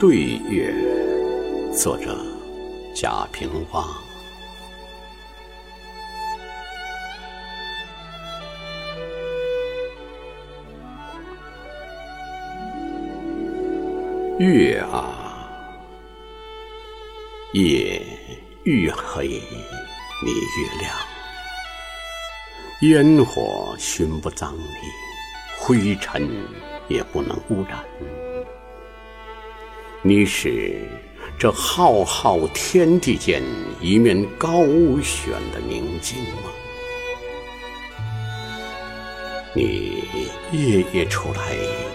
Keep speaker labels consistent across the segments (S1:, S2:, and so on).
S1: 对月，作者贾平凹。月啊，夜愈黑，你愈亮。烟火熏不脏你，灰尘也不能污染。你是这浩浩天地间一面高悬的明镜吗？你夜夜出来，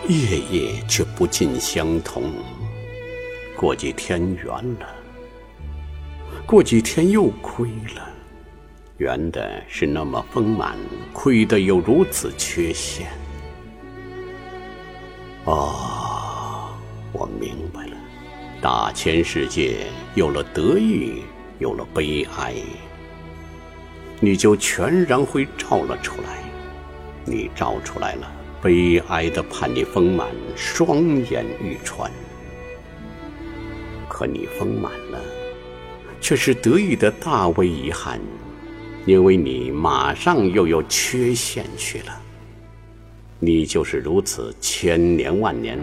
S1: 夜夜却不尽相同。过几天圆了，过几天又亏了。圆的是那么丰满，亏的又如此缺陷。哦，大千世界有了得意，有了悲哀，你就全然会照了出来。你照出来了，悲哀的盼你丰满，双眼欲穿。可你丰满了，却是得意的大为遗憾，因为你马上又有缺陷去了。你就是如此，千年万年，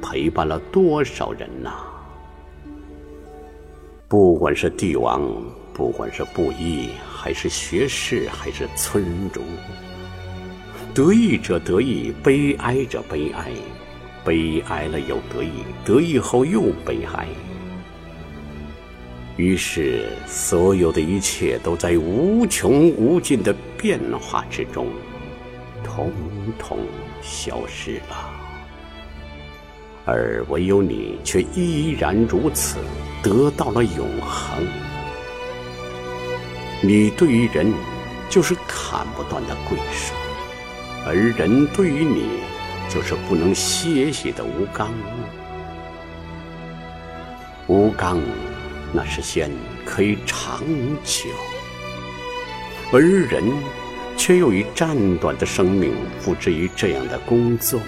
S1: 陪伴了多少人呐？不管是帝王，不管是布衣，还是学士，还是村儒。得意者得意，悲哀者悲哀，悲哀了又得意，得意后又悲哀。于是，所有的一切都在无穷无尽的变化之中，统统消失了。而唯有你却依然如此，得到了永恒。你对于人，就是砍不断的桂树。而人对于你，就是不能歇息的吴刚。吴刚，那是仙，可以长久；而人，却又以暂短的生命，付之于这样的工作吗？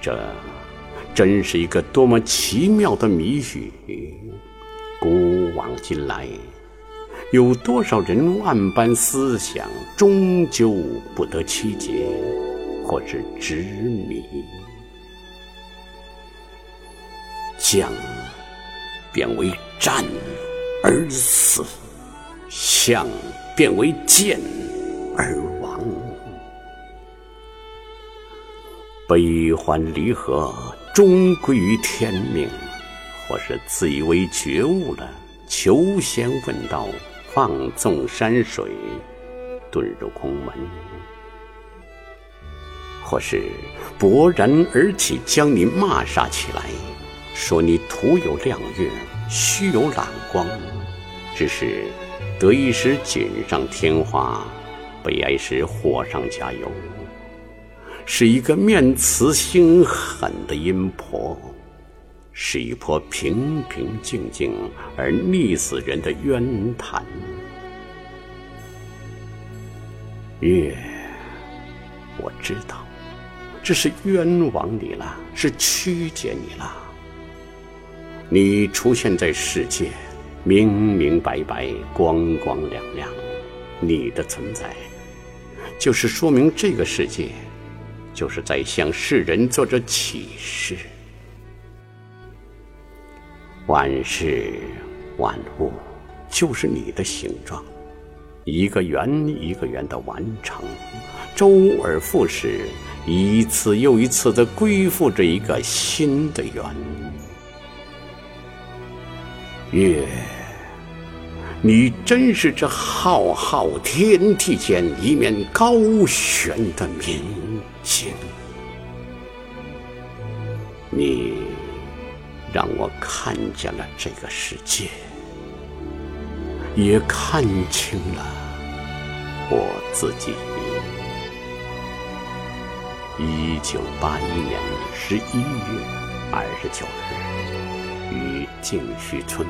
S1: 这，真是一个多么奇妙的谜语！古往今来。有多少人万般思想，终究不得其解，或是执迷。将变为战而死，相变为剑而亡。悲欢离合，终归于天命，或是自以为觉悟了，求仙问道。放纵山水，遁入空门；或是勃然而起，将你骂杀起来，说你徒有亮月，虚有揽光，只是得意时锦上添花，悲哀时火上加油，是一个面慈心狠的阴婆。是一泼平平静静而溺死人的冤潭。月，我知道，这是冤枉你了，是曲解你了。你出现在世界，明明白白，光光亮亮，你的存在，就是说明这个世界，就是在向世人做着启示。万事万物就是你的形状，一个圆一个圆的完成，周而复始，一次又一次的归附着一个新的圆。月，你真是这浩浩天地间一面高悬的明镜，你。让我看见了这个世界，也看清了我自己。一九八一年十一月二十九日，于静虚村。